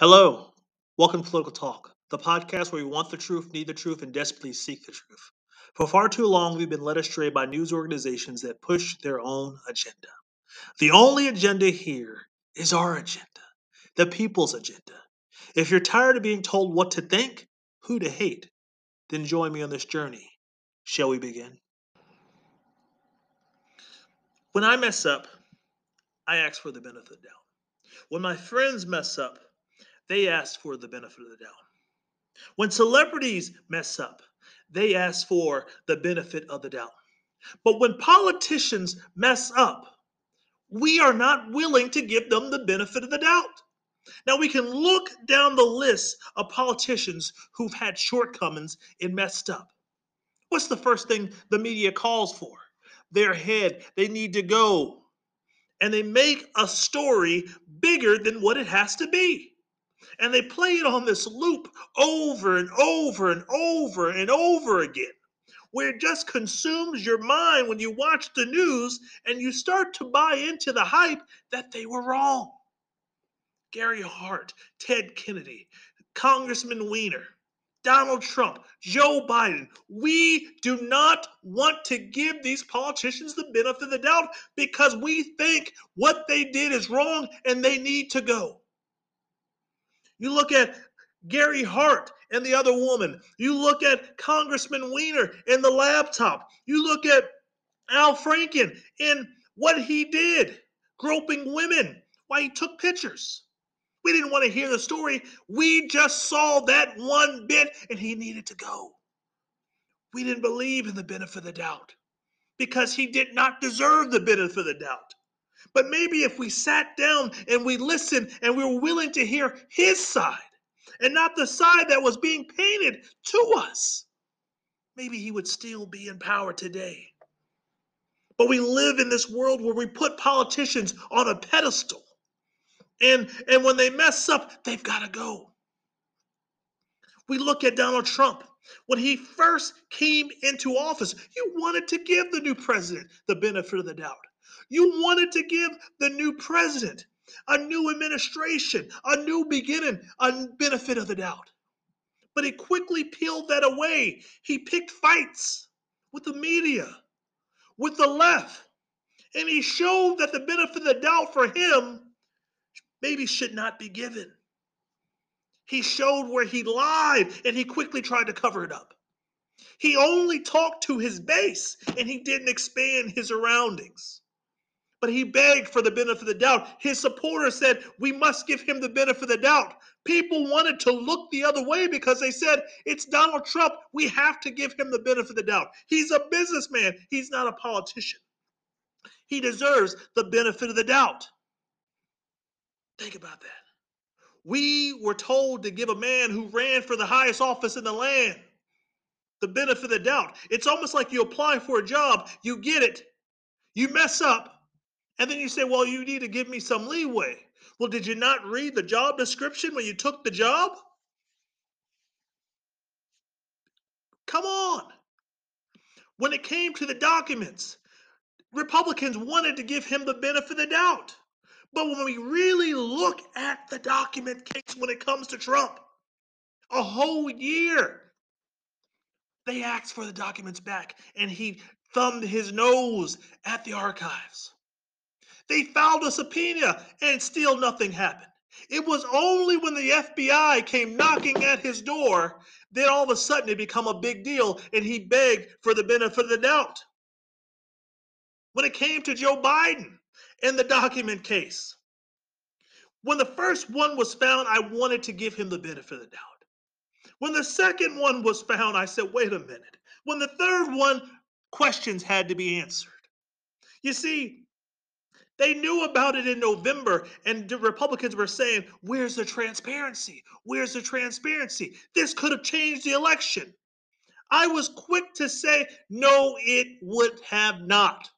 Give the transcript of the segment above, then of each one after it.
Hello, welcome to Political Talk, the podcast where we want the truth, need the truth, and desperately seek the truth. For far too long, we've been led astray by news organizations that push their own agenda. The only agenda here is our agenda, the people's agenda. If you're tired of being told what to think, who to hate, then join me on this journey. Shall we begin? When I mess up, I ask for the benefit of the doubt. When my friends mess up, they ask for the benefit of the doubt. When celebrities mess up, they ask for the benefit of the doubt. But when politicians mess up, we are not willing to give them the benefit of the doubt. Now, we can look down the list of politicians who've had shortcomings and messed up. What's the first thing the media calls for? Their head, they need to go. And they make a story bigger than what it has to be. And they play it on this loop over and over and over and over again, where it just consumes your mind when you watch the news and you start to buy into the hype that they were wrong. Gary Hart, Ted Kennedy, Congressman Weiner, Donald Trump, Joe Biden. We do not want to give these politicians the benefit of the doubt because we think what they did is wrong and they need to go. You look at Gary Hart and the other woman. You look at Congressman Weiner and the laptop. You look at Al Franken and what he did, groping women why he took pictures. We didn't want to hear the story. We just saw that one bit and he needed to go. We didn't believe in the benefit of the doubt because he did not deserve the benefit of the doubt. But maybe if we sat down and we listened and we were willing to hear his side and not the side that was being painted to us, maybe he would still be in power today. But we live in this world where we put politicians on a pedestal. And, and when they mess up, they've got to go. We look at Donald Trump. When he first came into office, you wanted to give the new president the benefit of the doubt. You wanted to give the new president, a new administration, a new beginning, a benefit of the doubt. But he quickly peeled that away. He picked fights with the media, with the left, and he showed that the benefit of the doubt for him maybe should not be given. He showed where he lied and he quickly tried to cover it up. He only talked to his base and he didn't expand his surroundings but he begged for the benefit of the doubt. His supporters said, We must give him the benefit of the doubt. People wanted to look the other way because they said, It's Donald Trump. We have to give him the benefit of the doubt. He's a businessman, he's not a politician. He deserves the benefit of the doubt. Think about that. We were told to give a man who ran for the highest office in the land the benefit of the doubt. It's almost like you apply for a job, you get it, you mess up, and then you say, well, you need to give me some leeway. Well, did you not read the job description when you took the job? Come on. When it came to the documents, Republicans wanted to give him the benefit of the doubt. But when we really look at the document case when it comes to Trump, a whole year, they asked for the documents back and he thumbed his nose at the archives. They filed a subpoena and still nothing happened. It was only when the FBI came knocking at his door that all of a sudden it became a big deal and he begged for the benefit of the doubt. When it came to Joe Biden and the document case, when the first one was found, I wanted to give him the benefit of the doubt. When the second one was found, I said, wait a minute. When the third one, questions had to be answered. You see, they knew about it in November, and the Republicans were saying, Where's the transparency? Where's the transparency? This could have changed the election. I was quick to say, No, it would have not.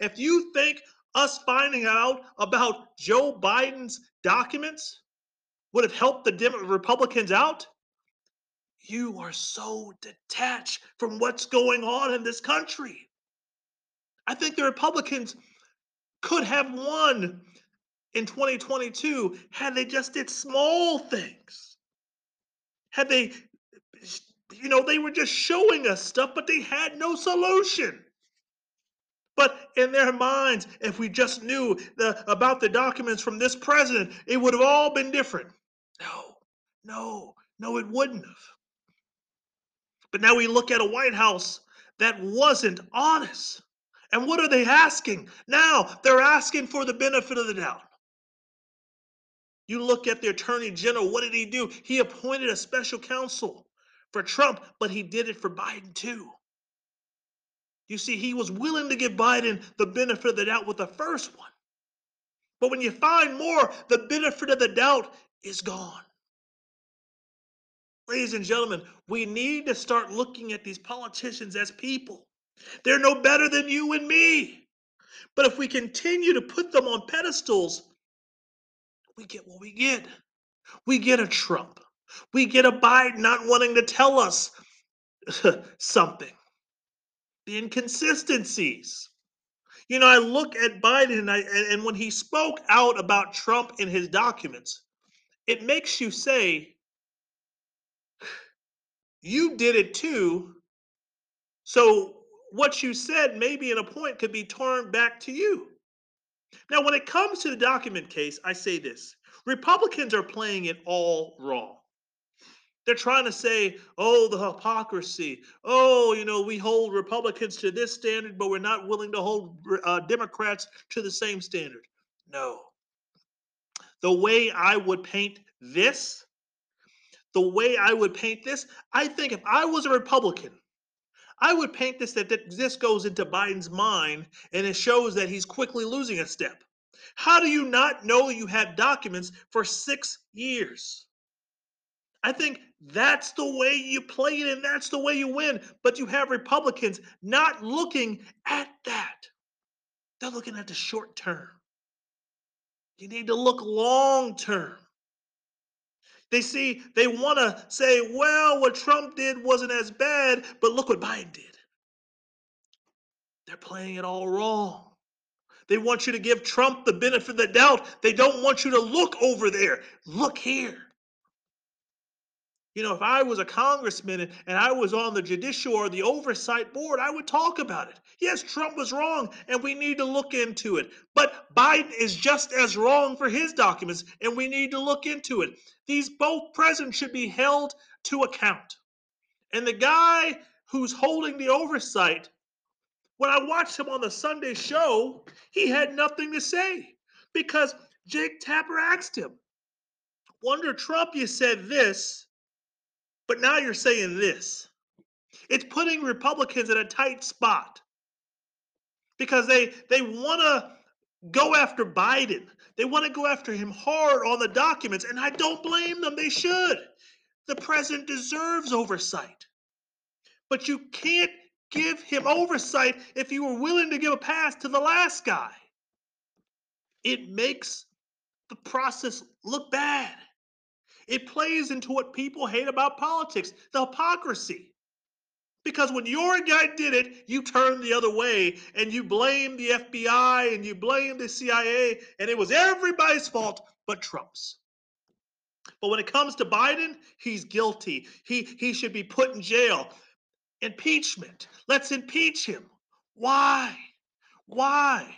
If you think us finding out about Joe Biden's documents would have helped the Dem- Republicans out, you are so detached from what's going on in this country. I think the Republicans could have won in 2022 had they just did small things. Had they, you know, they were just showing us stuff, but they had no solution. But in their minds, if we just knew the, about the documents from this president, it would have all been different. No, no, no, it wouldn't have. But now we look at a White House that wasn't honest. And what are they asking? Now they're asking for the benefit of the doubt. You look at the attorney general, what did he do? He appointed a special counsel for Trump, but he did it for Biden too. You see, he was willing to give Biden the benefit of the doubt with the first one. But when you find more, the benefit of the doubt is gone. Ladies and gentlemen, we need to start looking at these politicians as people. They're no better than you and me. But if we continue to put them on pedestals, we get what we get. We get a Trump. We get a Biden not wanting to tell us something. The inconsistencies. You know, I look at Biden and, I, and when he spoke out about Trump in his documents, it makes you say, you did it too. So what you said, maybe in a point, could be turned back to you. Now, when it comes to the document case, I say this Republicans are playing it all wrong. They're trying to say, oh, the hypocrisy. Oh, you know, we hold Republicans to this standard, but we're not willing to hold uh, Democrats to the same standard. No. The way I would paint this, the way I would paint this, I think if I was a Republican, I would paint this that, this goes into Biden's mind and it shows that he's quickly losing a step. How do you not know you have documents for six years? I think that's the way you play it and that's the way you win. But you have Republicans not looking at that. They're looking at the short term. You need to look long term. They see, they want to say, well, what Trump did wasn't as bad, but look what Biden did. They're playing it all wrong. They want you to give Trump the benefit of the doubt. They don't want you to look over there. Look here. You know, if I was a congressman and I was on the judicial or the oversight board, I would talk about it. Yes, Trump was wrong and we need to look into it. But Biden is just as wrong for his documents and we need to look into it. These both presidents should be held to account. And the guy who's holding the oversight, when I watched him on the Sunday show, he had nothing to say because Jake Tapper asked him, Wonder Trump, you said this but now you're saying this. It's putting Republicans in a tight spot because they they want to go after Biden. They want to go after him hard on the documents, and I don't blame them. They should. The president deserves oversight. But you can't give him oversight if you were willing to give a pass to the last guy. It makes the process look bad. It plays into what people hate about politics the hypocrisy. Because when your guy did it, you turned the other way and you blame the FBI and you blame the CIA, and it was everybody's fault but Trump's. But when it comes to Biden, he's guilty. He, he should be put in jail. Impeachment. Let's impeach him. Why? Why?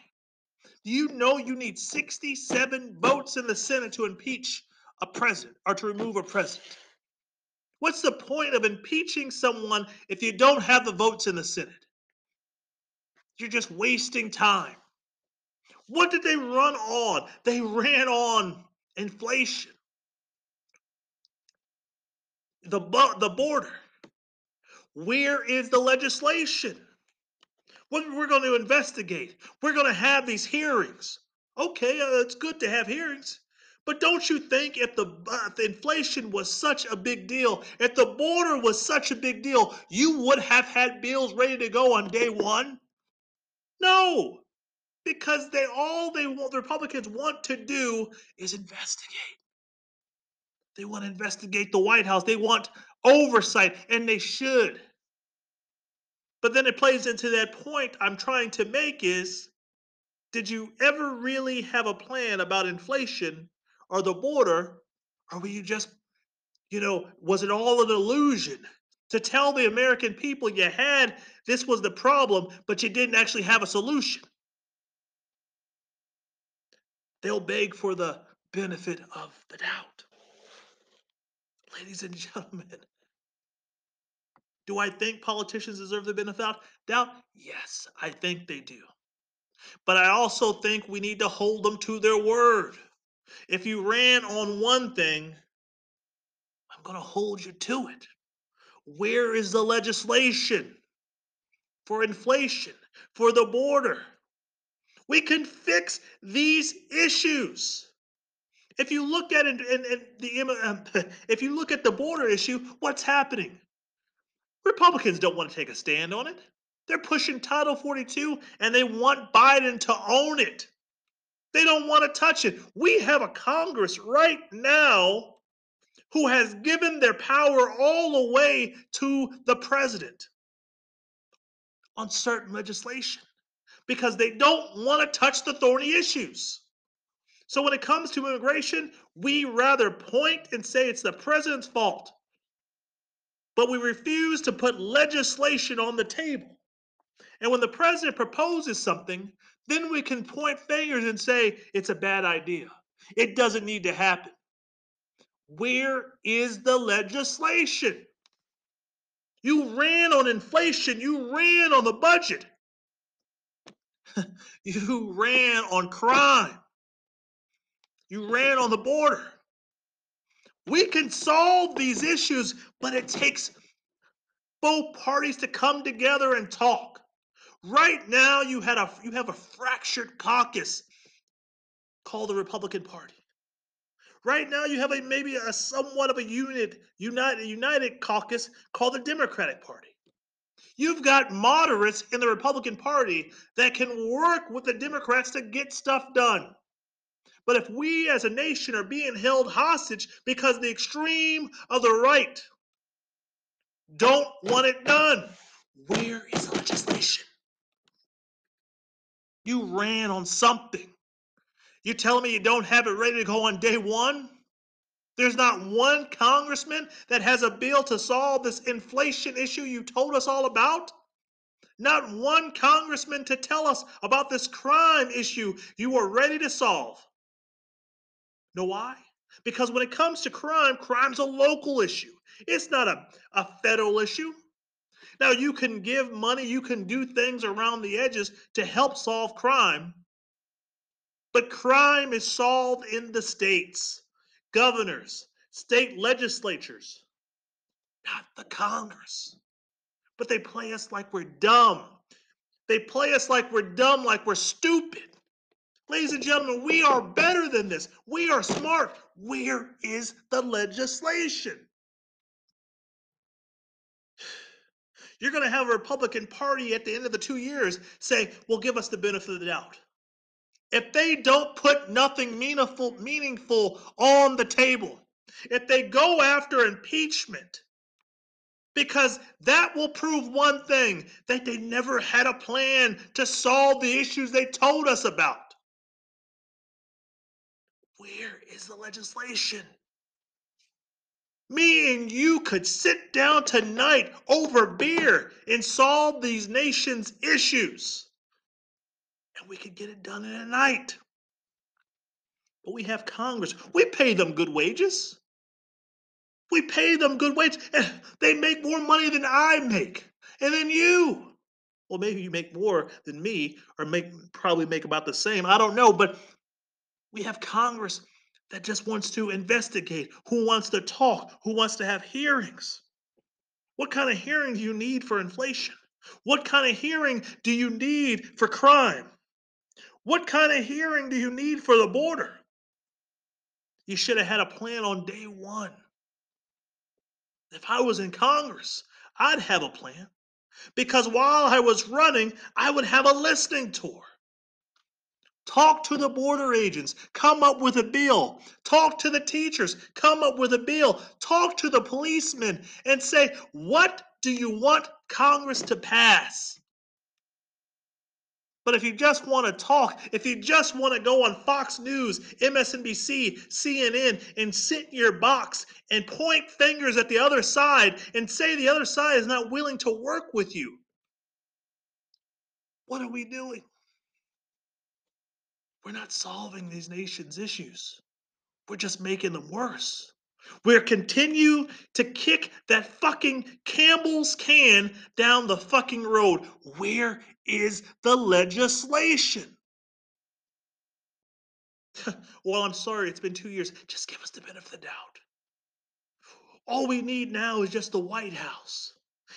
Do you know you need 67 votes in the Senate to impeach a president or to remove a president. What's the point of impeaching someone if you don't have the votes in the Senate? You're just wasting time. What did they run on? They ran on inflation, the, the border. Where is the legislation? When we're going to investigate, we're going to have these hearings. Okay, uh, it's good to have hearings. But don't you think if the, inflation was such a big deal, if the border was such a big deal, you would have had bills ready to go on day one? No, because they all they want the Republicans want to do is investigate. They want to investigate the White House. They want oversight, and they should. But then it plays into that point I'm trying to make is did you ever really have a plan about inflation or the border? Or were you just, you know, was it all an illusion to tell the American people you had this was the problem, but you didn't actually have a solution? They'll beg for the benefit of the doubt. Ladies and gentlemen, do I think politicians deserve the benefit of doubt? Yes, I think they do. But I also think we need to hold them to their word. If you ran on one thing, I'm going to hold you to it. Where is the legislation for inflation, for the border? We can fix these issues. If you look at it, and, and the um, if you look at the border issue, what's happening? Republicans don't want to take a stand on it. They're pushing Title 42 and they want Biden to own it. They don't want to touch it. We have a Congress right now who has given their power all the way to the president on certain legislation because they don't want to touch the thorny issues. So when it comes to immigration, we rather point and say it's the president's fault, but we refuse to put legislation on the table. And when the president proposes something, then we can point fingers and say it's a bad idea. It doesn't need to happen. Where is the legislation? You ran on inflation, you ran on the budget, you ran on crime, you ran on the border. We can solve these issues, but it takes both parties to come together and talk. Right now, you had a you have a fractured caucus called the Republican Party. Right now, you have a maybe a somewhat of a unit, united, united caucus called the Democratic Party. You've got moderates in the Republican Party that can work with the Democrats to get stuff done. But if we as a nation are being held hostage because the extreme of the right don't want it done, where is legislation? You ran on something. You're telling me you don't have it ready to go on day one? There's not one congressman that has a bill to solve this inflation issue you told us all about. Not one congressman to tell us about this crime issue you are ready to solve. Know why? Because when it comes to crime, crime's a local issue. It's not a, a federal issue. Now, you can give money, you can do things around the edges to help solve crime, but crime is solved in the states, governors, state legislatures, not the Congress. But they play us like we're dumb. They play us like we're dumb, like we're stupid. Ladies and gentlemen, we are better than this. We are smart. Where is the legislation? You're going to have a Republican Party at the end of the two years say, well, give us the benefit of the doubt. If they don't put nothing meaningful, meaningful on the table, if they go after impeachment, because that will prove one thing that they never had a plan to solve the issues they told us about. Where is the legislation? Me and you could sit down tonight over beer and solve these nations' issues. And we could get it done in a night. But we have Congress. We pay them good wages. We pay them good wages. And they make more money than I make and then you. Well, maybe you make more than me, or make probably make about the same. I don't know, but we have Congress that just wants to investigate, who wants to talk, who wants to have hearings. What kind of hearing do you need for inflation? What kind of hearing do you need for crime? What kind of hearing do you need for the border? You should have had a plan on day one. If I was in Congress, I'd have a plan. Because while I was running, I would have a listening tour. Talk to the border agents, come up with a bill. Talk to the teachers, come up with a bill. Talk to the policemen and say, what do you want Congress to pass? But if you just want to talk, if you just want to go on Fox News, MSNBC, CNN, and sit in your box and point fingers at the other side and say the other side is not willing to work with you, what are we doing? We're not solving these nations' issues. We're just making them worse. We're continue to kick that fucking Campbell's can down the fucking road. Where is the legislation? well, I'm sorry, it's been two years. Just give us the benefit of the doubt. All we need now is just the White House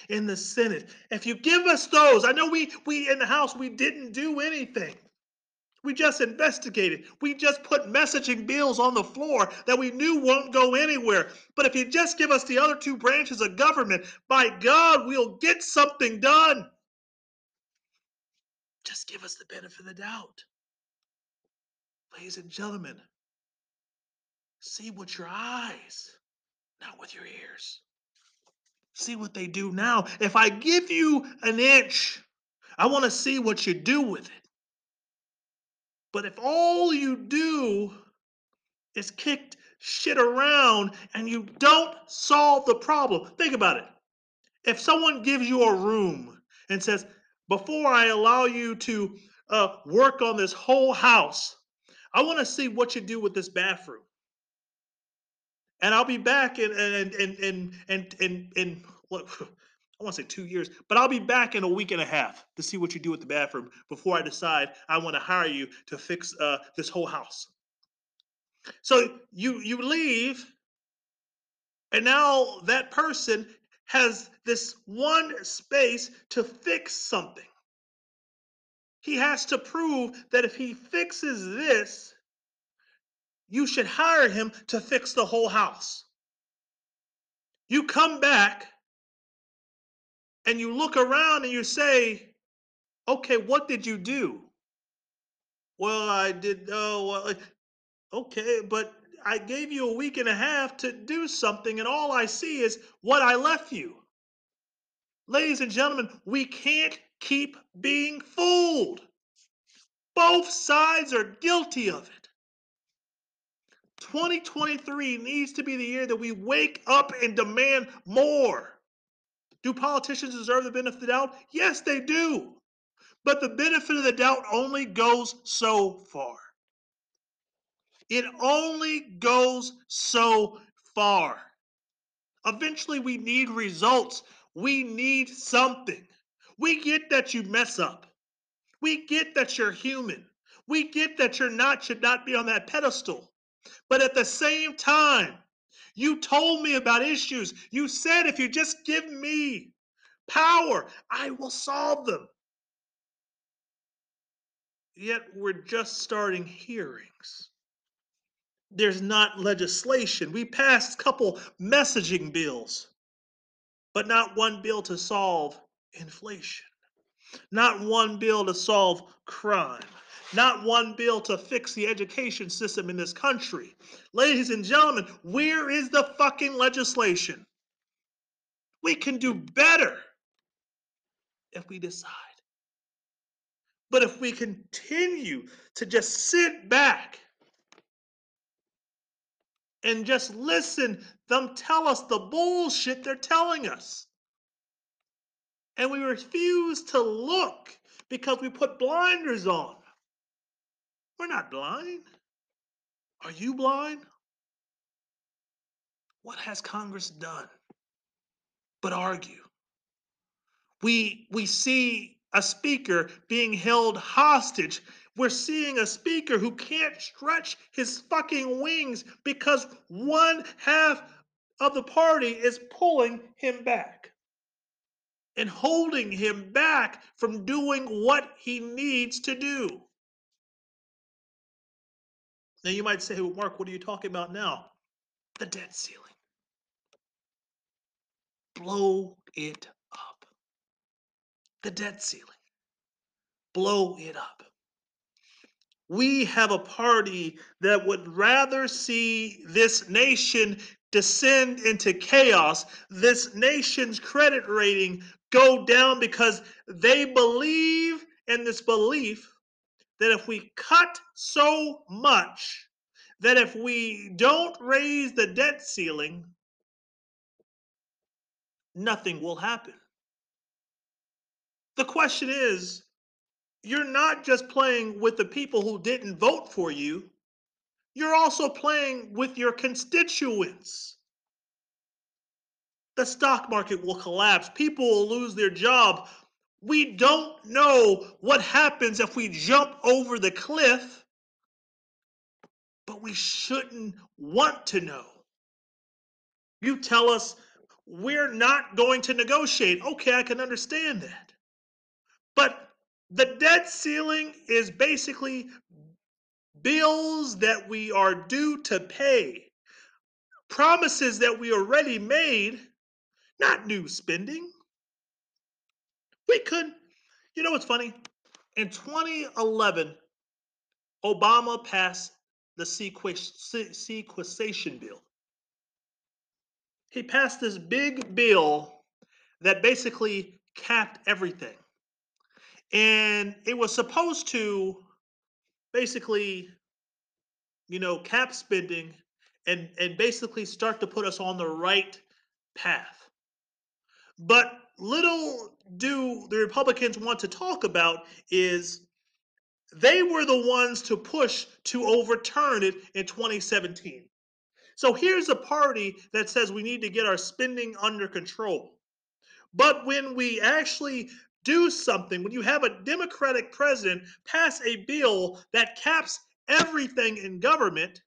in the Senate. If you give us those, I know we we in the House we didn't do anything. We just investigated. We just put messaging bills on the floor that we knew won't go anywhere. But if you just give us the other two branches of government, by God, we'll get something done. Just give us the benefit of the doubt. Ladies and gentlemen, see with your eyes, not with your ears. See what they do now. If I give you an inch, I want to see what you do with it. But if all you do is kick shit around and you don't solve the problem, think about it. If someone gives you a room and says, before I allow you to uh, work on this whole house, I want to see what you do with this bathroom. And I'll be back in and and and and and, and what I want to say two years, but I'll be back in a week and a half to see what you do with the bathroom before I decide I want to hire you to fix uh, this whole house. So you you leave, and now that person has this one space to fix something. He has to prove that if he fixes this, you should hire him to fix the whole house. You come back and you look around and you say, okay, what did you do? Well, I did, oh, well, okay, but I gave you a week and a half to do something, and all I see is what I left you. Ladies and gentlemen, we can't keep being fooled. Both sides are guilty of it. 2023 needs to be the year that we wake up and demand more. Do politicians deserve the benefit of the doubt? Yes, they do. But the benefit of the doubt only goes so far. It only goes so far. Eventually, we need results. We need something. We get that you mess up. We get that you're human. We get that you're not, should not be on that pedestal. But at the same time, you told me about issues. You said if you just give me power, I will solve them. Yet we're just starting hearings. There's not legislation. We passed a couple messaging bills, but not one bill to solve inflation, not one bill to solve crime not one bill to fix the education system in this country. Ladies and gentlemen, where is the fucking legislation? We can do better if we decide. But if we continue to just sit back and just listen them tell us the bullshit they're telling us, and we refuse to look because we put blinders on, we're not blind. Are you blind? What has Congress done but argue? We, we see a speaker being held hostage. We're seeing a speaker who can't stretch his fucking wings because one half of the party is pulling him back and holding him back from doing what he needs to do. Now you might say, Mark, what are you talking about now? The debt ceiling. Blow it up. The debt ceiling. Blow it up. We have a party that would rather see this nation descend into chaos, this nation's credit rating go down because they believe in this belief that if we cut so much, that if we don't raise the debt ceiling, nothing will happen. The question is you're not just playing with the people who didn't vote for you, you're also playing with your constituents. The stock market will collapse, people will lose their job. We don't know what happens if we jump over the cliff, but we shouldn't want to know. You tell us we're not going to negotiate. Okay, I can understand that. But the debt ceiling is basically bills that we are due to pay, promises that we already made, not new spending. We could, you know what's funny? In 2011, Obama passed the sequestration bill. He passed this big bill that basically capped everything. And it was supposed to basically, you know, cap spending and and basically start to put us on the right path. But little do the Republicans want to talk about is they were the ones to push to overturn it in 2017. So here's a party that says we need to get our spending under control. But when we actually do something, when you have a Democratic president pass a bill that caps everything in government,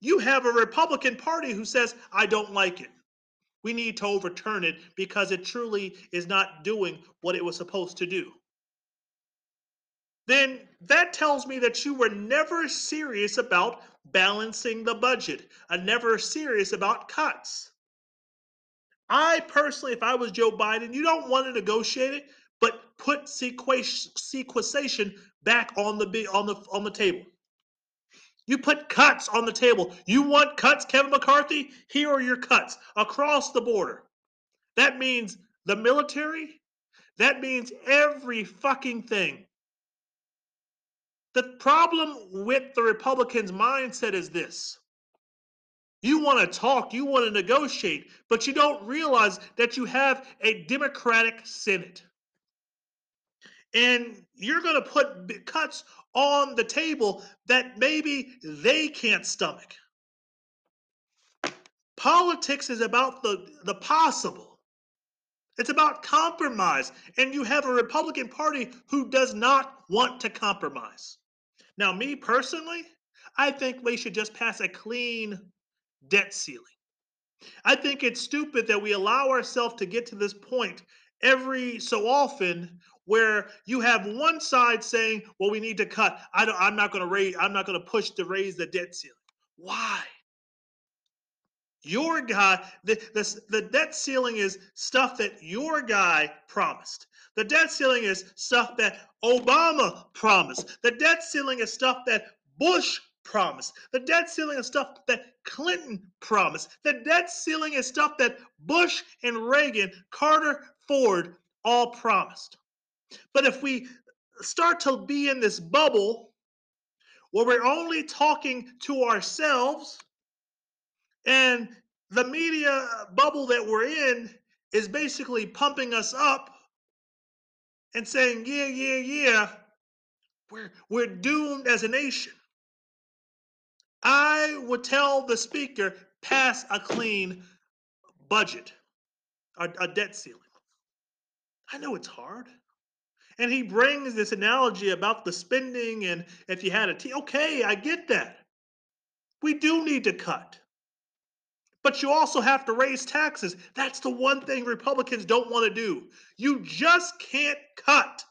you have a Republican Party who says, I don't like it. We need to overturn it because it truly is not doing what it was supposed to do. Then that tells me that you were never serious about balancing the budget, and never serious about cuts. I personally, if I was Joe Biden, you don't want to negotiate it, but put sequestration back on the on the on the table. You put cuts on the table. You want cuts, Kevin McCarthy? Here are your cuts across the border. That means the military. That means every fucking thing. The problem with the Republicans' mindset is this you want to talk, you want to negotiate, but you don't realize that you have a Democratic Senate. And you're going to put cuts on the table that maybe they can't stomach. Politics is about the, the possible. It's about compromise. And you have a Republican Party who does not want to compromise. Now, me personally, I think we should just pass a clean debt ceiling. I think it's stupid that we allow ourselves to get to this point every so often where you have one side saying, "Well, we need to cut. I don't, I'm not going to raise. I'm not going to push to raise the debt ceiling." Why? Your guy, the, the, the debt ceiling is stuff that your guy promised. The debt ceiling is stuff that Obama promised. The debt ceiling is stuff that Bush promised. The debt ceiling is stuff that Clinton promised. The debt ceiling is stuff that Bush and Reagan, Carter, Ford all promised. But if we start to be in this bubble where we're only talking to ourselves and the media bubble that we're in is basically pumping us up and saying, yeah, yeah, yeah, we're, we're doomed as a nation. I would tell the speaker, pass a clean budget, a, a debt ceiling. I know it's hard. And he brings this analogy about the spending and if you had a t okay, I get that. We do need to cut. But you also have to raise taxes. That's the one thing Republicans don't want to do. You just can't cut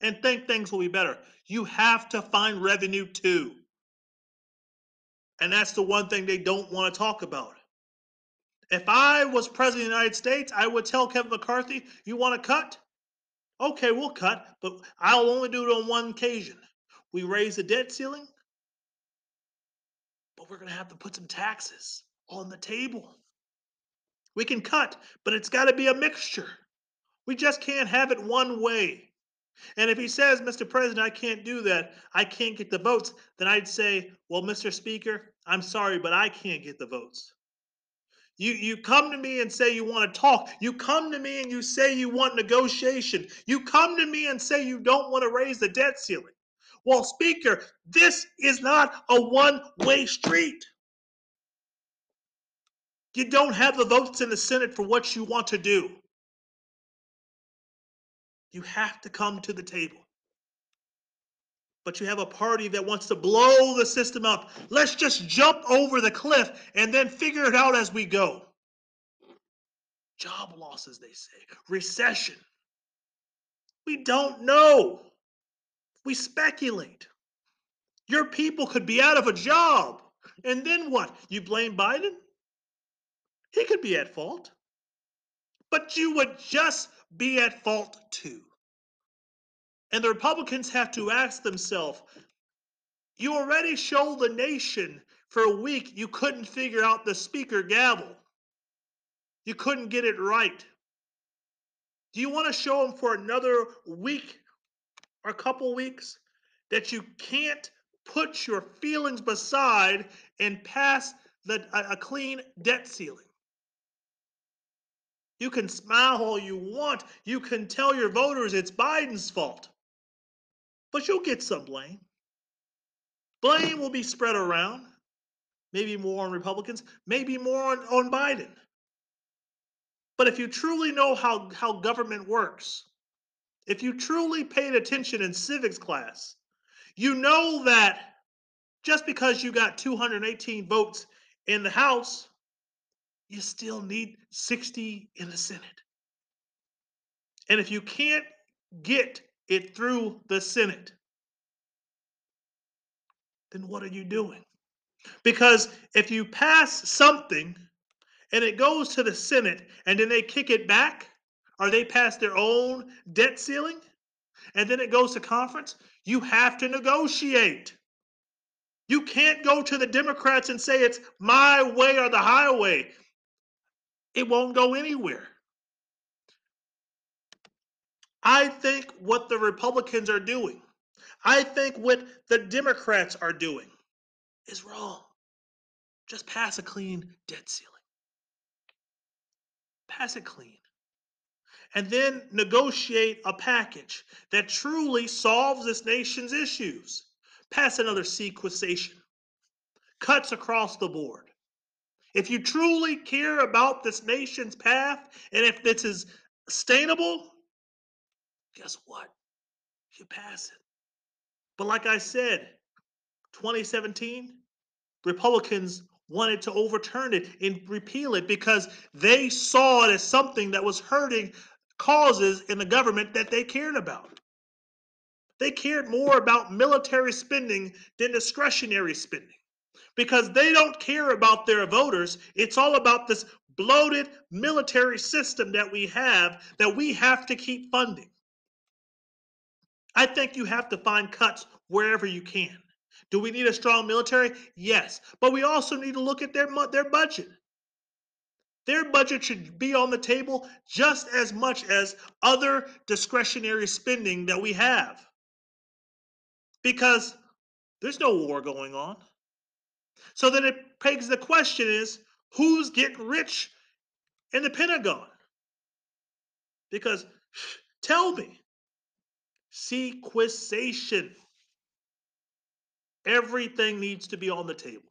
and think things will be better. You have to find revenue too. And that's the one thing they don't want to talk about. If I was president of the United States, I would tell Kevin McCarthy, you want to cut? Okay, we'll cut, but I'll only do it on one occasion. We raise the debt ceiling, but we're going to have to put some taxes on the table. We can cut, but it's got to be a mixture. We just can't have it one way. And if he says, Mr. President, I can't do that, I can't get the votes, then I'd say, well, Mr. Speaker, I'm sorry, but I can't get the votes. You you come to me and say you want to talk. You come to me and you say you want negotiation. You come to me and say you don't want to raise the debt ceiling. Well, Speaker, this is not a one-way street. You don't have the votes in the Senate for what you want to do. You have to come to the table. But you have a party that wants to blow the system up. Let's just jump over the cliff and then figure it out as we go. Job losses, they say, recession. We don't know. We speculate. Your people could be out of a job. And then what? You blame Biden? He could be at fault. But you would just be at fault too. And the Republicans have to ask themselves you already showed the nation for a week you couldn't figure out the speaker gavel, you couldn't get it right. Do you want to show them for another week or a couple weeks that you can't put your feelings beside and pass the, a, a clean debt ceiling? You can smile all you want. You can tell your voters it's Biden's fault. But you'll get some blame. Blame will be spread around. Maybe more on Republicans, maybe more on, on Biden. But if you truly know how, how government works, if you truly paid attention in civics class, you know that just because you got 218 votes in the House you still need 60 in the Senate. And if you can't get it through the Senate, then what are you doing? Because if you pass something and it goes to the Senate and then they kick it back, or they pass their own debt ceiling, and then it goes to conference, you have to negotiate. You can't go to the Democrats and say it's my way or the highway it won't go anywhere. I think what the Republicans are doing, I think what the Democrats are doing is wrong. Just pass a clean debt ceiling. Pass it clean. And then negotiate a package that truly solves this nation's issues. Pass another sequestration. Cuts across the board. If you truly care about this nation's path and if this is sustainable, guess what? You pass it. But like I said, 2017, Republicans wanted to overturn it and repeal it because they saw it as something that was hurting causes in the government that they cared about. They cared more about military spending than discretionary spending because they don't care about their voters. It's all about this bloated military system that we have that we have to keep funding. I think you have to find cuts wherever you can. Do we need a strong military? Yes, but we also need to look at their their budget. Their budget should be on the table just as much as other discretionary spending that we have. Because there's no war going on. So then it begs the question is who's getting rich in the Pentagon? Because tell me, sequestration. Everything needs to be on the table.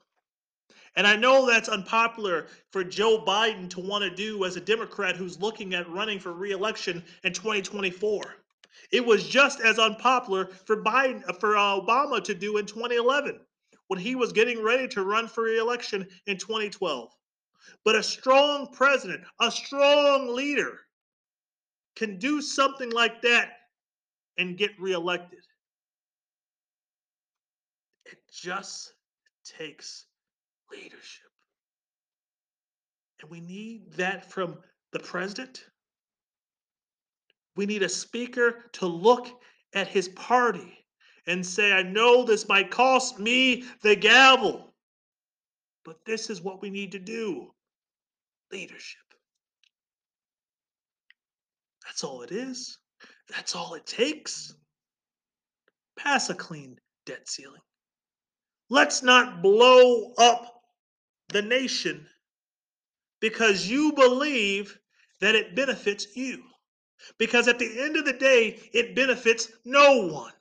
And I know that's unpopular for Joe Biden to want to do as a Democrat who's looking at running for reelection in 2024. It was just as unpopular for Biden uh, for Obama to do in 2011 when he was getting ready to run for re-election in 2012. But a strong president, a strong leader can do something like that and get reelected. It just takes leadership. And we need that from the president. We need a speaker to look at his party and say, I know this might cost me the gavel, but this is what we need to do leadership. That's all it is. That's all it takes. Pass a clean debt ceiling. Let's not blow up the nation because you believe that it benefits you. Because at the end of the day, it benefits no one.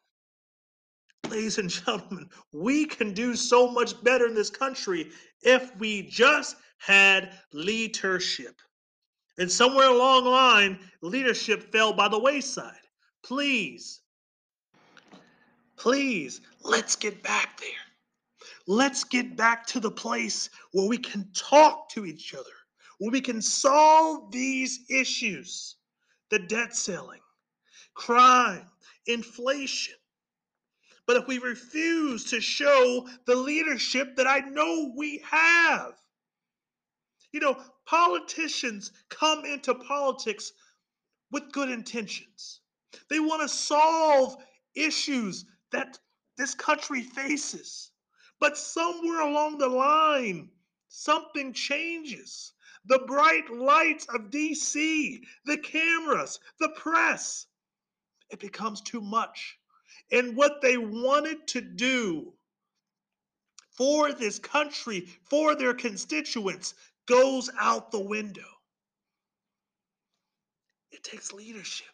Ladies and gentlemen, we can do so much better in this country if we just had leadership. And somewhere along the line, leadership fell by the wayside. Please, please, let's get back there. Let's get back to the place where we can talk to each other, where we can solve these issues the debt ceiling, crime, inflation. But if we refuse to show the leadership that I know we have, you know, politicians come into politics with good intentions. They want to solve issues that this country faces. But somewhere along the line, something changes. The bright lights of DC, the cameras, the press, it becomes too much. And what they wanted to do for this country, for their constituents, goes out the window. It takes leadership.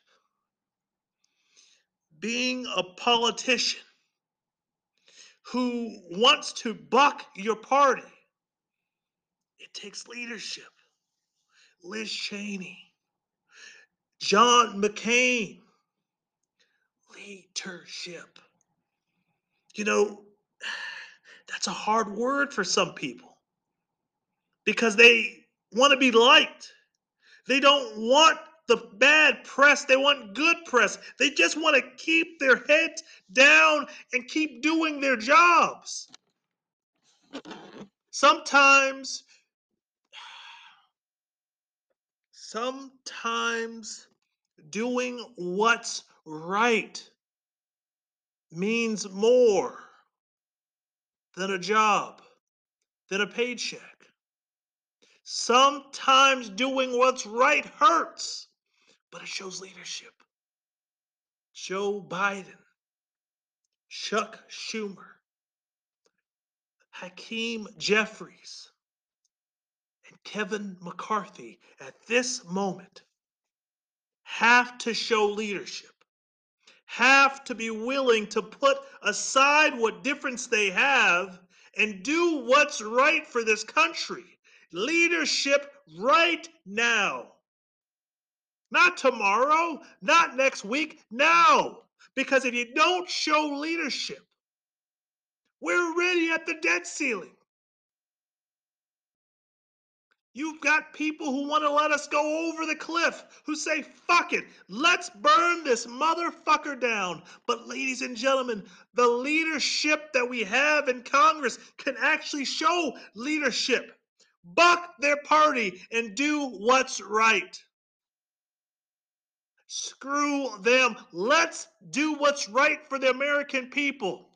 Being a politician who wants to buck your party, it takes leadership. Liz Cheney, John McCain, leadership. You know, that's a hard word for some people because they want to be liked. They don't want the bad press. They want good press. They just want to keep their head down and keep doing their jobs. Sometimes, sometimes doing what's right means more than a job, than a paycheck. Sometimes doing what's right hurts, but it shows leadership. Joe Biden, Chuck Schumer, Hakeem Jeffries, and Kevin McCarthy at this moment have to show leadership, have to be willing to put aside what difference they have and do what's right for this country leadership right now. Not tomorrow, not next week, now. Because if you don't show leadership, we're already at the debt ceiling. You've got people who want to let us go over the cliff, who say, fuck it, let's burn this motherfucker down. But, ladies and gentlemen, the leadership that we have in Congress can actually show leadership buck their party and do what's right. Screw them. Let's do what's right for the American people.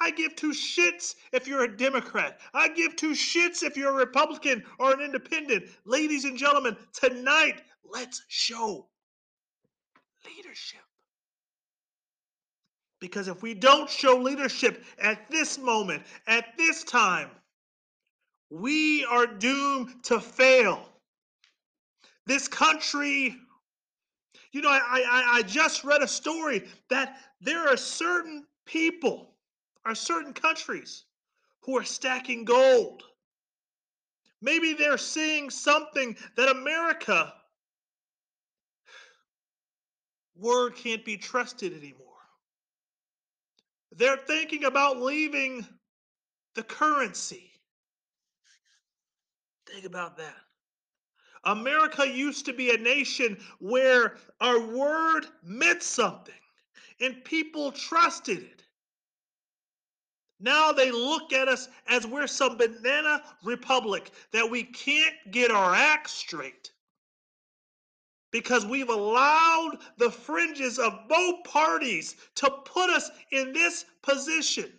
I give two shits if you're a Democrat. I give two shits if you're a Republican or an independent. Ladies and gentlemen, tonight, let's show leadership. Because if we don't show leadership at this moment, at this time, we are doomed to fail. This country, you know, I, I, I just read a story that there are certain people, are certain countries who are stacking gold. Maybe they're seeing something that America, word can't be trusted anymore. They're thinking about leaving the currency. Think about that. America used to be a nation where our word meant something and people trusted it. Now they look at us as we're some banana republic that we can't get our act straight because we've allowed the fringes of both parties to put us in this position.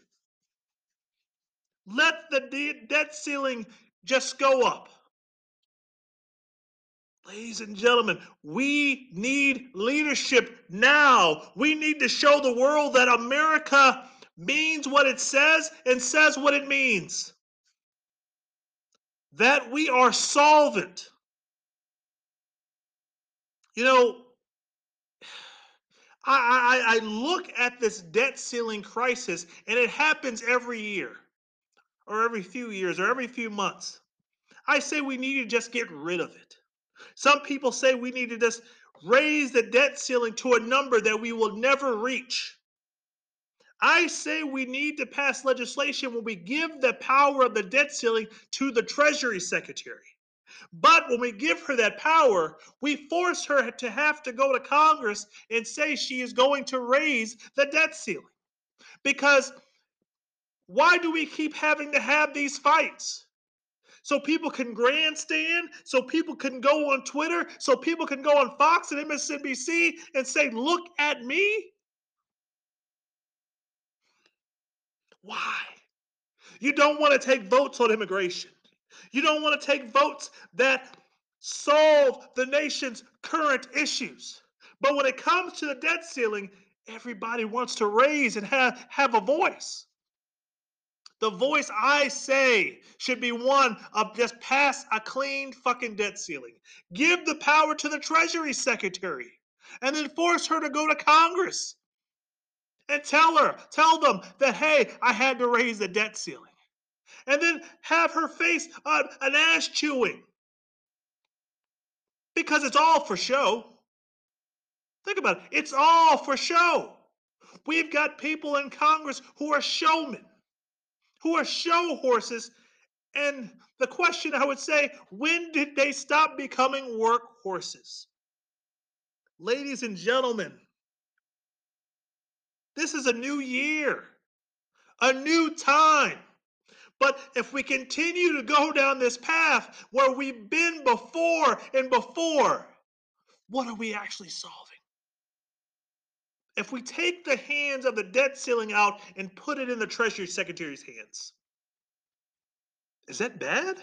Let the debt ceiling just go up. Ladies and gentlemen, we need leadership now. We need to show the world that America means what it says and says what it means. That we are solvent. You know, I, I, I look at this debt ceiling crisis and it happens every year or every few years or every few months. I say we need to just get rid of it. Some people say we need to just raise the debt ceiling to a number that we will never reach. I say we need to pass legislation when we give the power of the debt ceiling to the Treasury Secretary. But when we give her that power, we force her to have to go to Congress and say she is going to raise the debt ceiling. Because why do we keep having to have these fights? So people can grandstand, so people can go on Twitter, so people can go on Fox and MSNBC and say, Look at me. Why? You don't want to take votes on immigration. You don't want to take votes that solve the nation's current issues. But when it comes to the debt ceiling, everybody wants to raise and have, have a voice. The voice I say should be one of just pass a clean fucking debt ceiling. Give the power to the Treasury Secretary and then force her to go to Congress and tell her, tell them that, hey, I had to raise the debt ceiling. And then have her face uh, an ass chewing because it's all for show. Think about it. It's all for show. We've got people in Congress who are showmen, who are show horses. And the question I would say, when did they stop becoming work horses? Ladies and gentlemen, this is a new year, a new time. But if we continue to go down this path where we've been before and before, what are we actually solving? If we take the hands of the debt ceiling out and put it in the Treasury Secretary's hands, is that bad?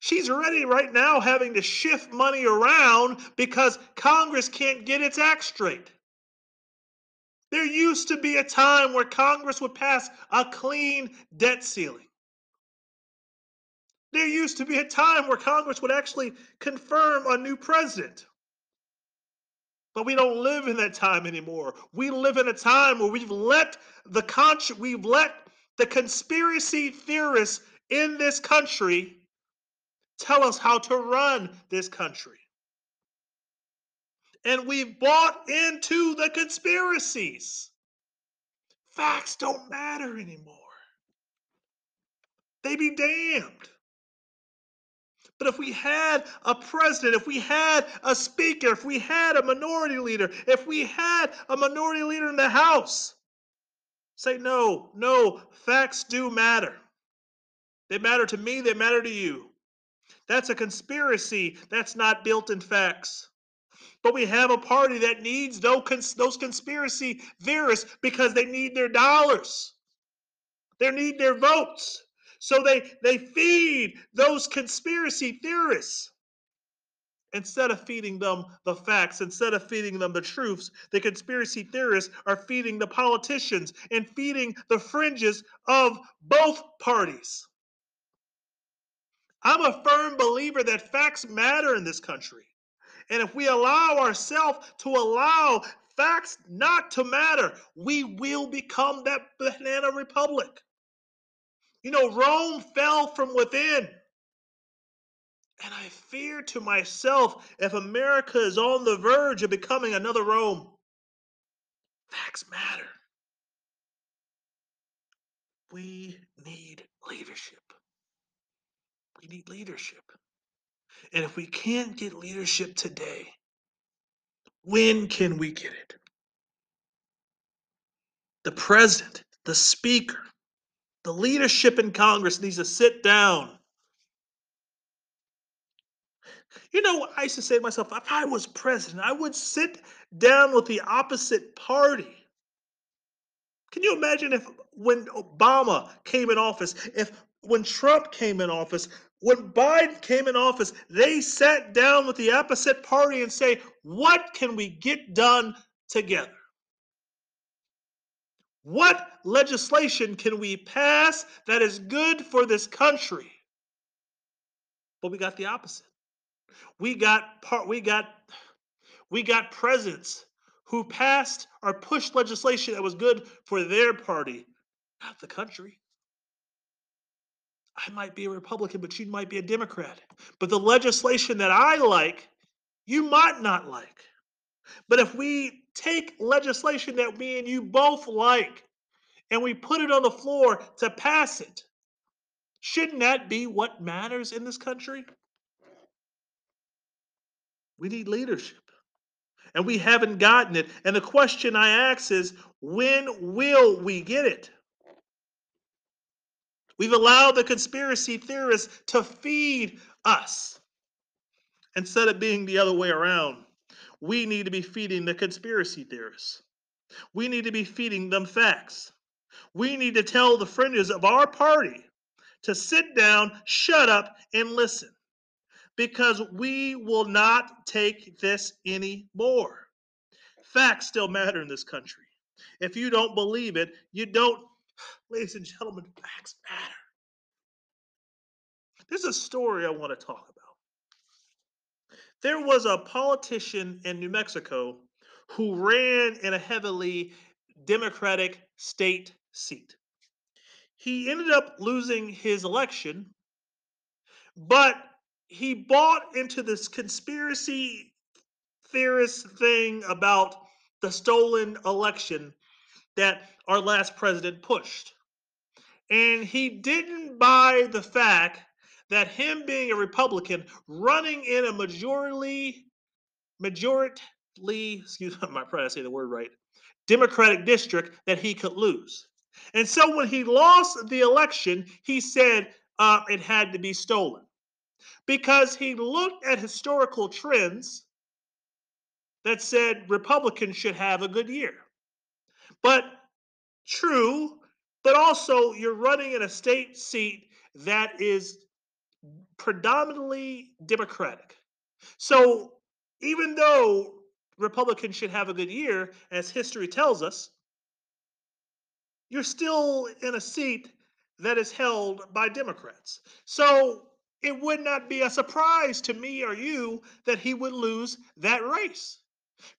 She's already right now having to shift money around because Congress can't get its act straight. There used to be a time where Congress would pass a clean debt ceiling. There used to be a time where Congress would actually confirm a new president. But we don't live in that time anymore. We live in a time where we've let the con- we've let the conspiracy theorists in this country tell us how to run this country and we've bought into the conspiracies. Facts don't matter anymore. They be damned. But if we had a president, if we had a speaker, if we had a minority leader, if we had a minority leader in the House, say, no, no, facts do matter. They matter to me, they matter to you. That's a conspiracy that's not built in facts. But we have a party that needs those conspiracy theorists because they need their dollars. They need their votes. So they, they feed those conspiracy theorists. Instead of feeding them the facts, instead of feeding them the truths, the conspiracy theorists are feeding the politicians and feeding the fringes of both parties. I'm a firm believer that facts matter in this country. And if we allow ourselves to allow facts not to matter, we will become that banana republic. You know, Rome fell from within. And I fear to myself if America is on the verge of becoming another Rome. Facts matter. We need leadership. We need leadership. And if we can't get leadership today, when can we get it? The president, the speaker, the leadership in Congress needs to sit down. You know, I used to say to myself, if I was president, I would sit down with the opposite party. Can you imagine if when Obama came in office, if when Trump came in office, when Biden came in office, they sat down with the opposite party and say, what can we get done together? What legislation can we pass that is good for this country? But we got the opposite. We got part we got we got presidents who passed or pushed legislation that was good for their party, not the country. I might be a Republican, but you might be a Democrat. But the legislation that I like, you might not like. But if we take legislation that me and you both like and we put it on the floor to pass it, shouldn't that be what matters in this country? We need leadership. And we haven't gotten it. And the question I ask is when will we get it? We've allowed the conspiracy theorists to feed us instead of being the other way around. We need to be feeding the conspiracy theorists. We need to be feeding them facts. We need to tell the fringes of our party to sit down, shut up, and listen because we will not take this anymore. Facts still matter in this country. If you don't believe it, you don't Ladies and gentlemen, facts matter. There's a story I want to talk about. There was a politician in New Mexico who ran in a heavily Democratic state seat. He ended up losing his election, but he bought into this conspiracy theorist thing about the stolen election that our last president pushed. And he didn't buy the fact that him being a Republican running in a majority, majority, excuse me, I'm trying to say the word right, Democratic district that he could lose. And so when he lost the election, he said uh, it had to be stolen because he looked at historical trends that said Republicans should have a good year. But true, but also you're running in a state seat that is predominantly Democratic. So even though Republicans should have a good year, as history tells us, you're still in a seat that is held by Democrats. So it would not be a surprise to me or you that he would lose that race.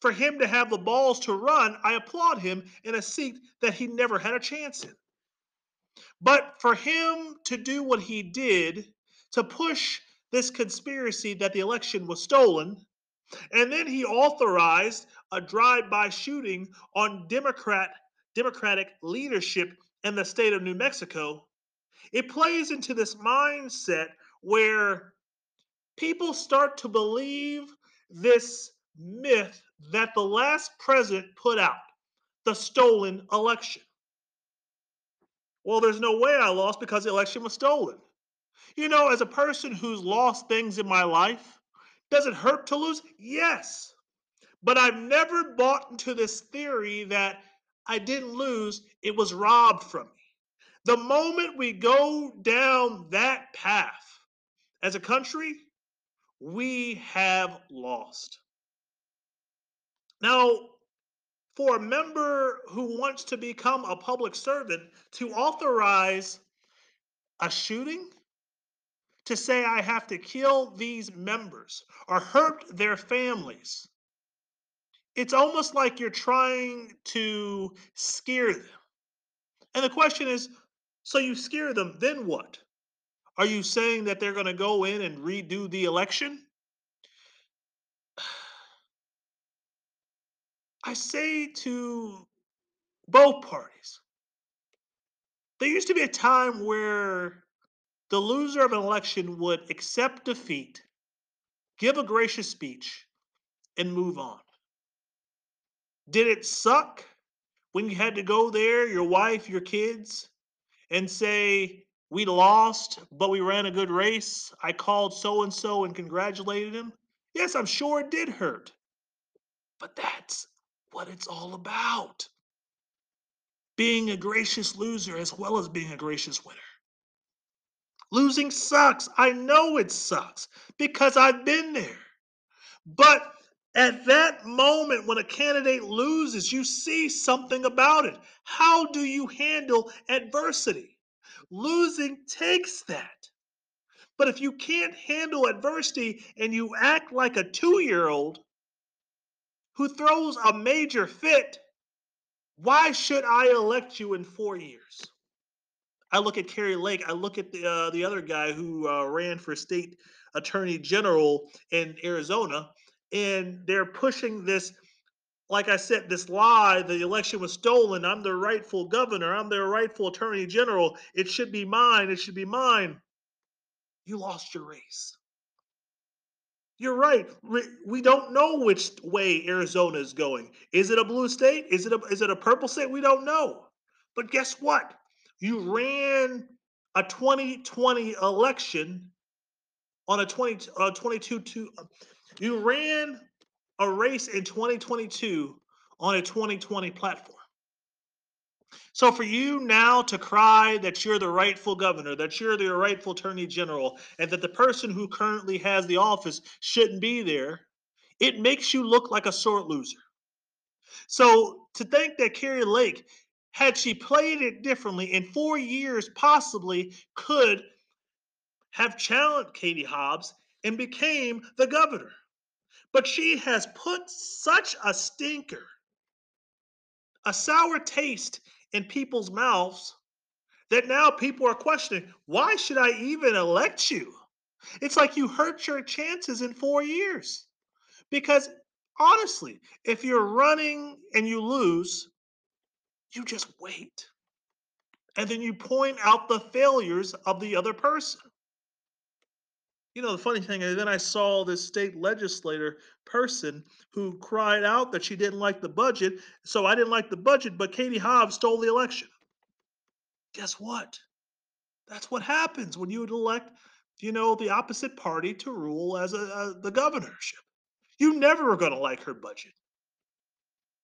For him to have the balls to run, I applaud him in a seat that he never had a chance in. But for him to do what he did, to push this conspiracy that the election was stolen, and then he authorized a drive-by shooting on Democrat Democratic leadership in the state of New Mexico, it plays into this mindset where people start to believe this myth that the last president put out the stolen election. Well, there's no way I lost because the election was stolen. You know, as a person who's lost things in my life, does it hurt to lose? Yes. But I've never bought into this theory that I didn't lose, it was robbed from me. The moment we go down that path as a country, we have lost. Now, for a member who wants to become a public servant to authorize a shooting, to say I have to kill these members or hurt their families, it's almost like you're trying to scare them. And the question is so you scare them, then what? Are you saying that they're going to go in and redo the election? I say to both parties, there used to be a time where the loser of an election would accept defeat, give a gracious speech, and move on. Did it suck when you had to go there, your wife, your kids, and say, We lost, but we ran a good race? I called so and so and congratulated him? Yes, I'm sure it did hurt. But that's what it's all about. Being a gracious loser as well as being a gracious winner. Losing sucks. I know it sucks because I've been there. But at that moment, when a candidate loses, you see something about it. How do you handle adversity? Losing takes that. But if you can't handle adversity and you act like a two year old who throws a major fit, why should I elect you in four years? I look at Kari Lake. I look at the uh, the other guy who uh, ran for state attorney general in Arizona, and they're pushing this. Like I said, this lie: the election was stolen. I'm the rightful governor. I'm the rightful attorney general. It should be mine. It should be mine. You lost your race. You're right. We don't know which way Arizona is going. Is it a blue state? Is it a is it a purple state? We don't know. But guess what? You ran a 2020 election on a 20 uh, 22 to you ran a race in 2022 on a 2020 platform. So for you now to cry that you're the rightful governor, that you're the rightful attorney general, and that the person who currently has the office shouldn't be there, it makes you look like a sore loser. So to think that Kari Lake had she played it differently in four years, possibly could have challenged Katie Hobbs and became the governor. But she has put such a stinker, a sour taste in people's mouths that now people are questioning why should I even elect you? It's like you hurt your chances in four years. Because honestly, if you're running and you lose, you just wait. And then you point out the failures of the other person. You know, the funny thing is, then I saw this state legislator person who cried out that she didn't like the budget. So I didn't like the budget, but Katie Hobbs stole the election. Guess what? That's what happens when you elect, you know, the opposite party to rule as a, a the governorship. You never are going to like her budget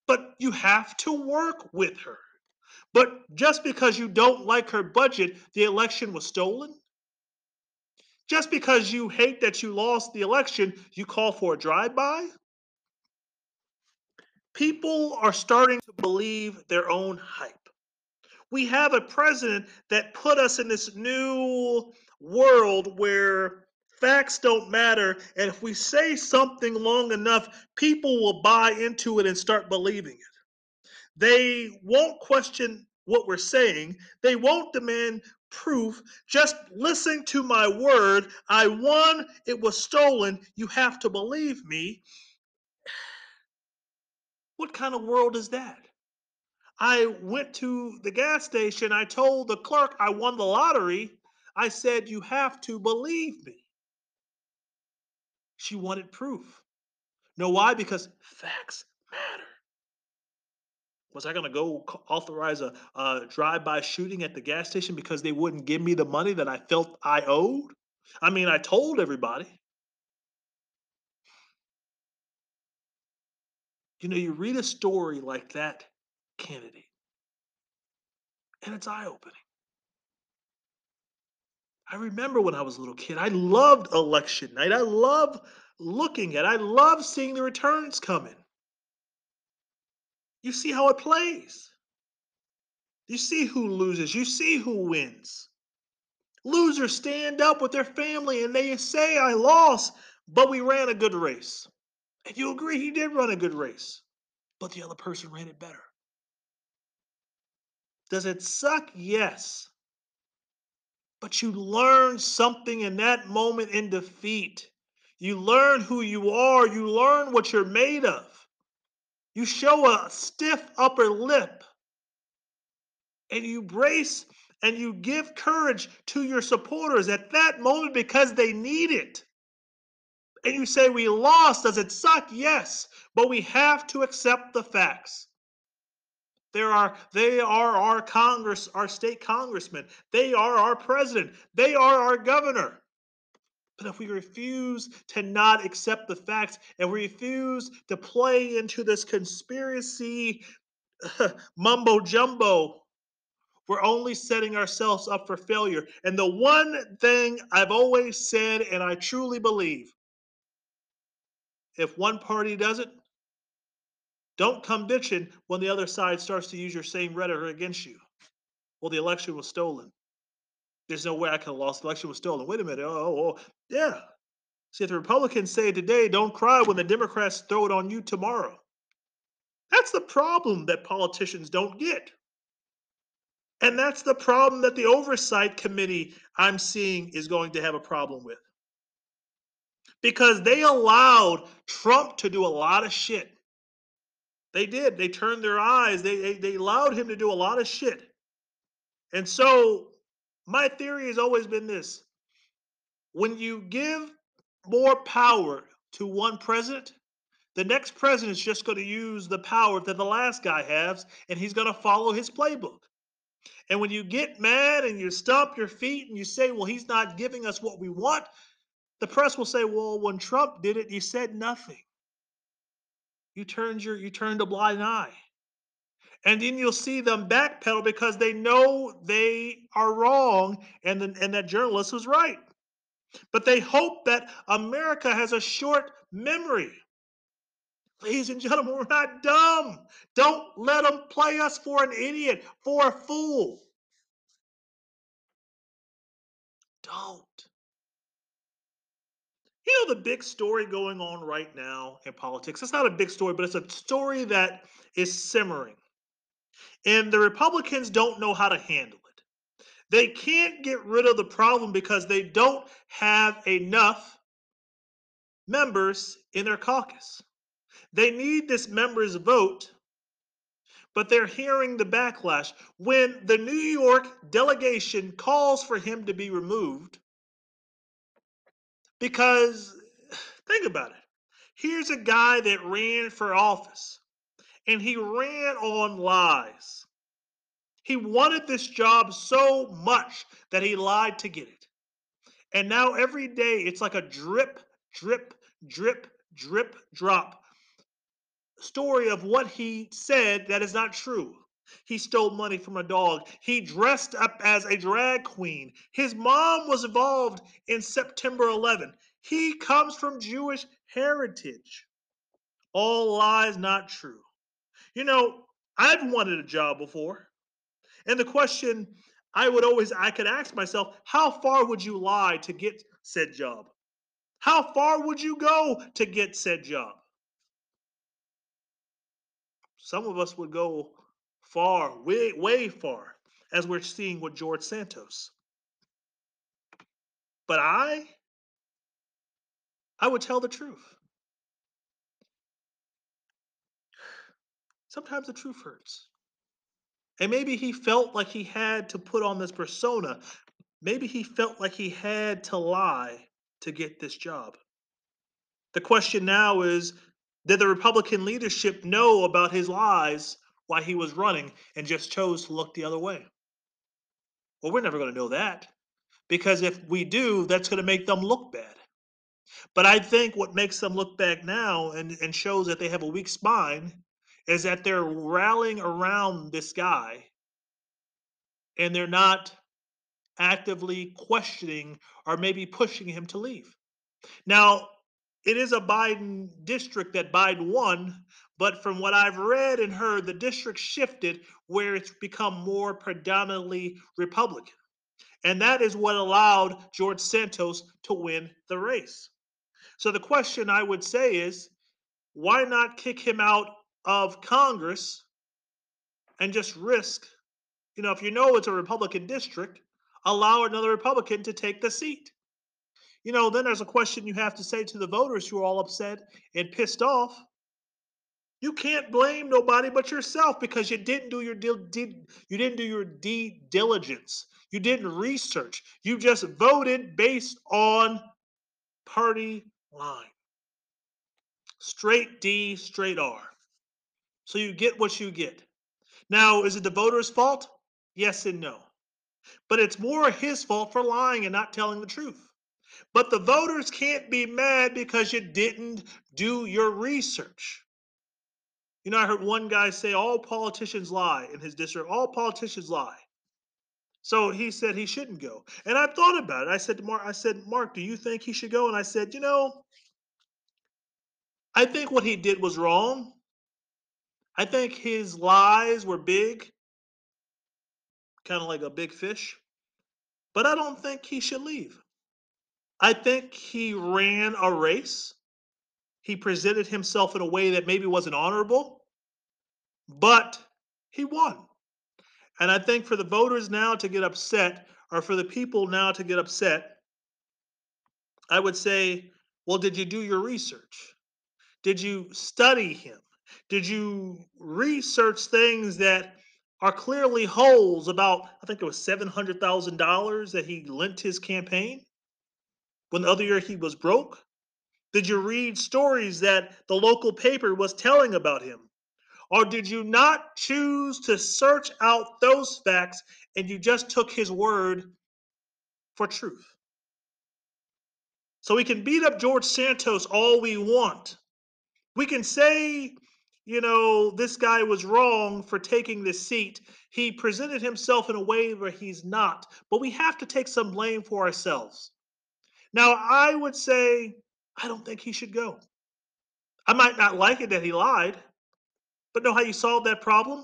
but you have to work with her. But just because you don't like her budget, the election was stolen? Just because you hate that you lost the election, you call for a drive by? People are starting to believe their own hype. We have a president that put us in this new world where facts don't matter. And if we say something long enough, people will buy into it and start believing it. They won't question what we're saying, they won't demand proof. Just listen to my word. I won, it was stolen. You have to believe me. What kind of world is that? I went to the gas station. I told the clerk I won the lottery. I said, You have to believe me. She wanted proof. Know why? Because facts matter. Was I going to go authorize a, a drive by shooting at the gas station because they wouldn't give me the money that I felt I owed? I mean, I told everybody. You know, you read a story like that Kennedy, and it's eye opening. I remember when I was a little kid, I loved election night. I love looking at. I love seeing the returns coming. You see how it plays. You see who loses. You see who wins. Losers stand up with their family and they say, I lost, but we ran a good race. And you agree he did run a good race, but the other person ran it better. Does it suck? Yes but you learn something in that moment in defeat. You learn who you are, you learn what you're made of. You show a stiff upper lip and you brace and you give courage to your supporters at that moment because they need it. And you say, We lost. Does it suck? Yes, but we have to accept the facts. There are they are our Congress, our state congressmen. They are our president. They are our governor. But if we refuse to not accept the facts and we refuse to play into this conspiracy mumbo jumbo we're only setting ourselves up for failure. And the one thing I've always said, and I truly believe, if one party does it, don't come bitching when the other side starts to use your same rhetoric against you. Well, the election was stolen. There's no way I could have lost. The election was stolen. Wait a minute. Oh, oh, oh. yeah. See, if the Republicans say today, don't cry when the Democrats throw it on you tomorrow. That's the problem that politicians don't get. And that's the problem that the oversight committee I'm seeing is going to have a problem with. Because they allowed Trump to do a lot of shit. They did. They turned their eyes. They, they, they allowed him to do a lot of shit. And so my theory has always been this when you give more power to one president, the next president is just going to use the power that the last guy has, and he's going to follow his playbook. And when you get mad and you stomp your feet and you say, well, he's not giving us what we want, the press will say, well, when Trump did it, he said nothing. You turned your you turned a blind eye. And then you'll see them backpedal because they know they are wrong and, the, and that journalist was right. But they hope that America has a short memory. Ladies and gentlemen, we're not dumb. Don't let them play us for an idiot, for a fool. Don't. You know, the big story going on right now in politics, it's not a big story, but it's a story that is simmering. And the Republicans don't know how to handle it. They can't get rid of the problem because they don't have enough members in their caucus. They need this members' vote, but they're hearing the backlash. When the New York delegation calls for him to be removed, because think about it. Here's a guy that ran for office and he ran on lies. He wanted this job so much that he lied to get it. And now every day it's like a drip, drip, drip, drip, drop story of what he said that is not true. He stole money from a dog. He dressed up as a drag queen. His mom was involved in September 11. He comes from Jewish heritage. All lies, not true. You know, I've wanted a job before. And the question I would always I could ask myself, how far would you lie to get said job? How far would you go to get said job? Some of us would go far, way, way far, as we're seeing with George Santos. But I, I would tell the truth. sometimes the truth hurts. And maybe he felt like he had to put on this persona. Maybe he felt like he had to lie to get this job. The question now is did the Republican leadership know about his lies while he was running and just chose to look the other way? Well, we're never going to know that because if we do, that's going to make them look bad. But I think what makes them look back now and, and shows that they have a weak spine is that they're rallying around this guy and they're not actively questioning or maybe pushing him to leave. Now, it is a Biden district that Biden won, but from what I've read and heard, the district shifted where it's become more predominantly Republican. And that is what allowed George Santos to win the race. So the question I would say is why not kick him out of Congress and just risk, you know, if you know it's a Republican district, allow another Republican to take the seat. You know, then there's a question you have to say to the voters who are all upset and pissed off. You can't blame nobody but yourself because you didn't do your dil- did you didn't do your due diligence. You didn't research. You just voted based on party line. Straight D, straight R. So you get what you get. Now, is it the voter's fault? Yes and no. But it's more his fault for lying and not telling the truth. But the voters can't be mad because you didn't do your research. You know, I heard one guy say all politicians lie in his district. All politicians lie. So he said he shouldn't go. And I thought about it. I said to Mark, I said, Mark, do you think he should go? And I said, you know, I think what he did was wrong. I think his lies were big, kind of like a big fish. But I don't think he should leave. I think he ran a race. He presented himself in a way that maybe wasn't honorable, but he won. And I think for the voters now to get upset, or for the people now to get upset, I would say, well, did you do your research? Did you study him? Did you research things that are clearly holes about, I think it was $700,000 that he lent his campaign when the other year he was broke? Did you read stories that the local paper was telling about him? Or did you not choose to search out those facts and you just took his word for truth? So we can beat up George Santos all we want. We can say, you know, this guy was wrong for taking this seat. He presented himself in a way where he's not, but we have to take some blame for ourselves. Now, I would say, I don't think he should go. I might not like it that he lied, but know how you solve that problem?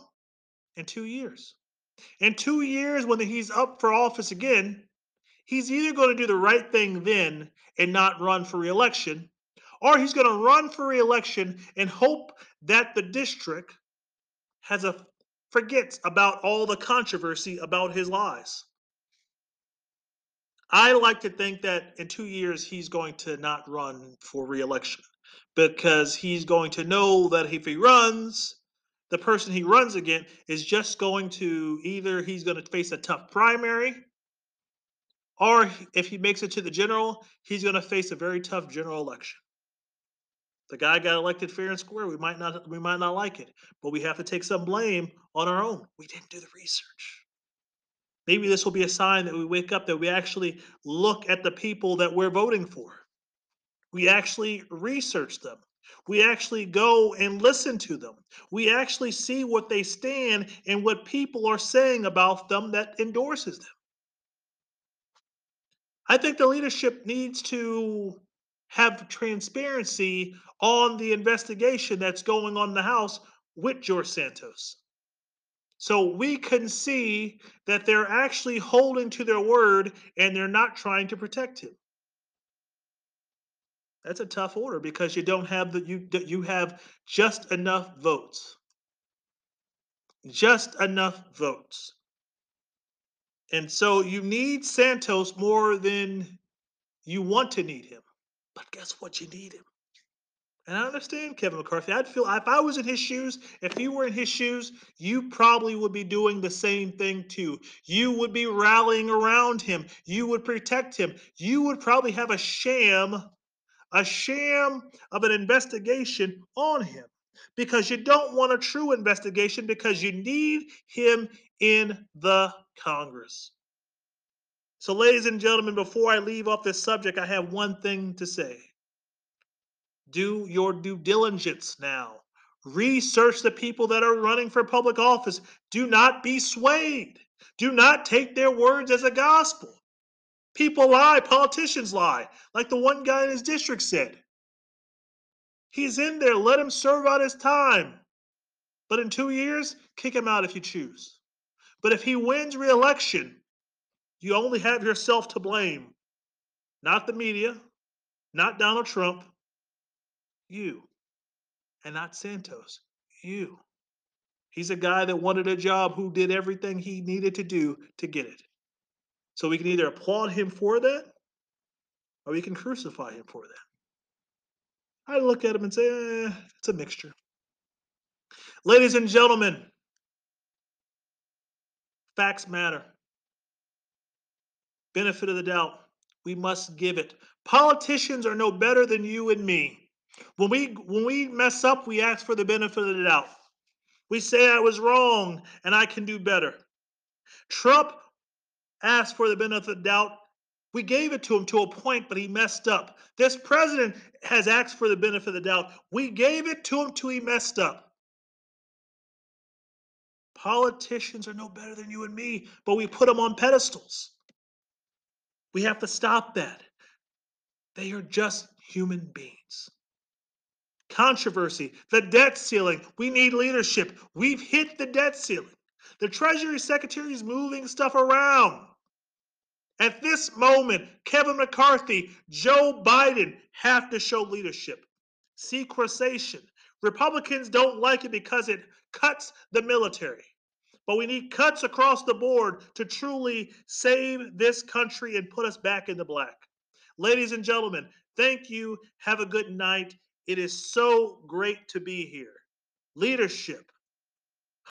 In two years. In two years, when he's up for office again, he's either going to do the right thing then and not run for reelection, or he's going to run for reelection and hope that the district has a forgets about all the controversy about his lies. I like to think that in two years he's going to not run for reelection because he's going to know that if he runs, the person he runs against is just going to either he's going to face a tough primary or if he makes it to the general, he's going to face a very tough general election. The guy got elected fair and square. We might not we might not like it, but we have to take some blame on our own. We didn't do the research. Maybe this will be a sign that we wake up that we actually look at the people that we're voting for. We actually research them. We actually go and listen to them. We actually see what they stand and what people are saying about them that endorses them. I think the leadership needs to have transparency on the investigation that's going on in the House with George Santos. So we can see that they're actually holding to their word and they're not trying to protect him. That's a tough order because you don't have the you you have just enough votes. Just enough votes. And so you need Santos more than you want to need him. But guess what? You need him. And I understand Kevin McCarthy. I'd feel if I was in his shoes, if you were in his shoes, you probably would be doing the same thing too. You would be rallying around him. You would protect him. You would probably have a sham a sham of an investigation on him because you don't want a true investigation because you need him in the Congress. So, ladies and gentlemen, before I leave off this subject, I have one thing to say. Do your due diligence now. Research the people that are running for public office. Do not be swayed. Do not take their words as a gospel. People lie, politicians lie, like the one guy in his district said. He's in there, let him serve out his time. But in two years, kick him out if you choose. But if he wins re election, you only have yourself to blame. Not the media, not Donald Trump, you. And not Santos, you. He's a guy that wanted a job who did everything he needed to do to get it. So we can either applaud him for that or we can crucify him for that. I look at him and say, eh, it's a mixture. Ladies and gentlemen, facts matter. Benefit of the doubt, we must give it. Politicians are no better than you and me. When we when we mess up, we ask for the benefit of the doubt. We say I was wrong and I can do better. Trump asked for the benefit of the doubt. We gave it to him to a point, but he messed up. This president has asked for the benefit of the doubt. We gave it to him till he messed up. Politicians are no better than you and me, but we put them on pedestals. We have to stop that. They are just human beings. Controversy, the debt ceiling. We need leadership. We've hit the debt ceiling. The Treasury Secretary is moving stuff around. At this moment, Kevin McCarthy, Joe Biden have to show leadership. Sequestration. Republicans don't like it because it cuts the military. But we need cuts across the board to truly save this country and put us back in the black. Ladies and gentlemen, thank you. Have a good night. It is so great to be here. Leadership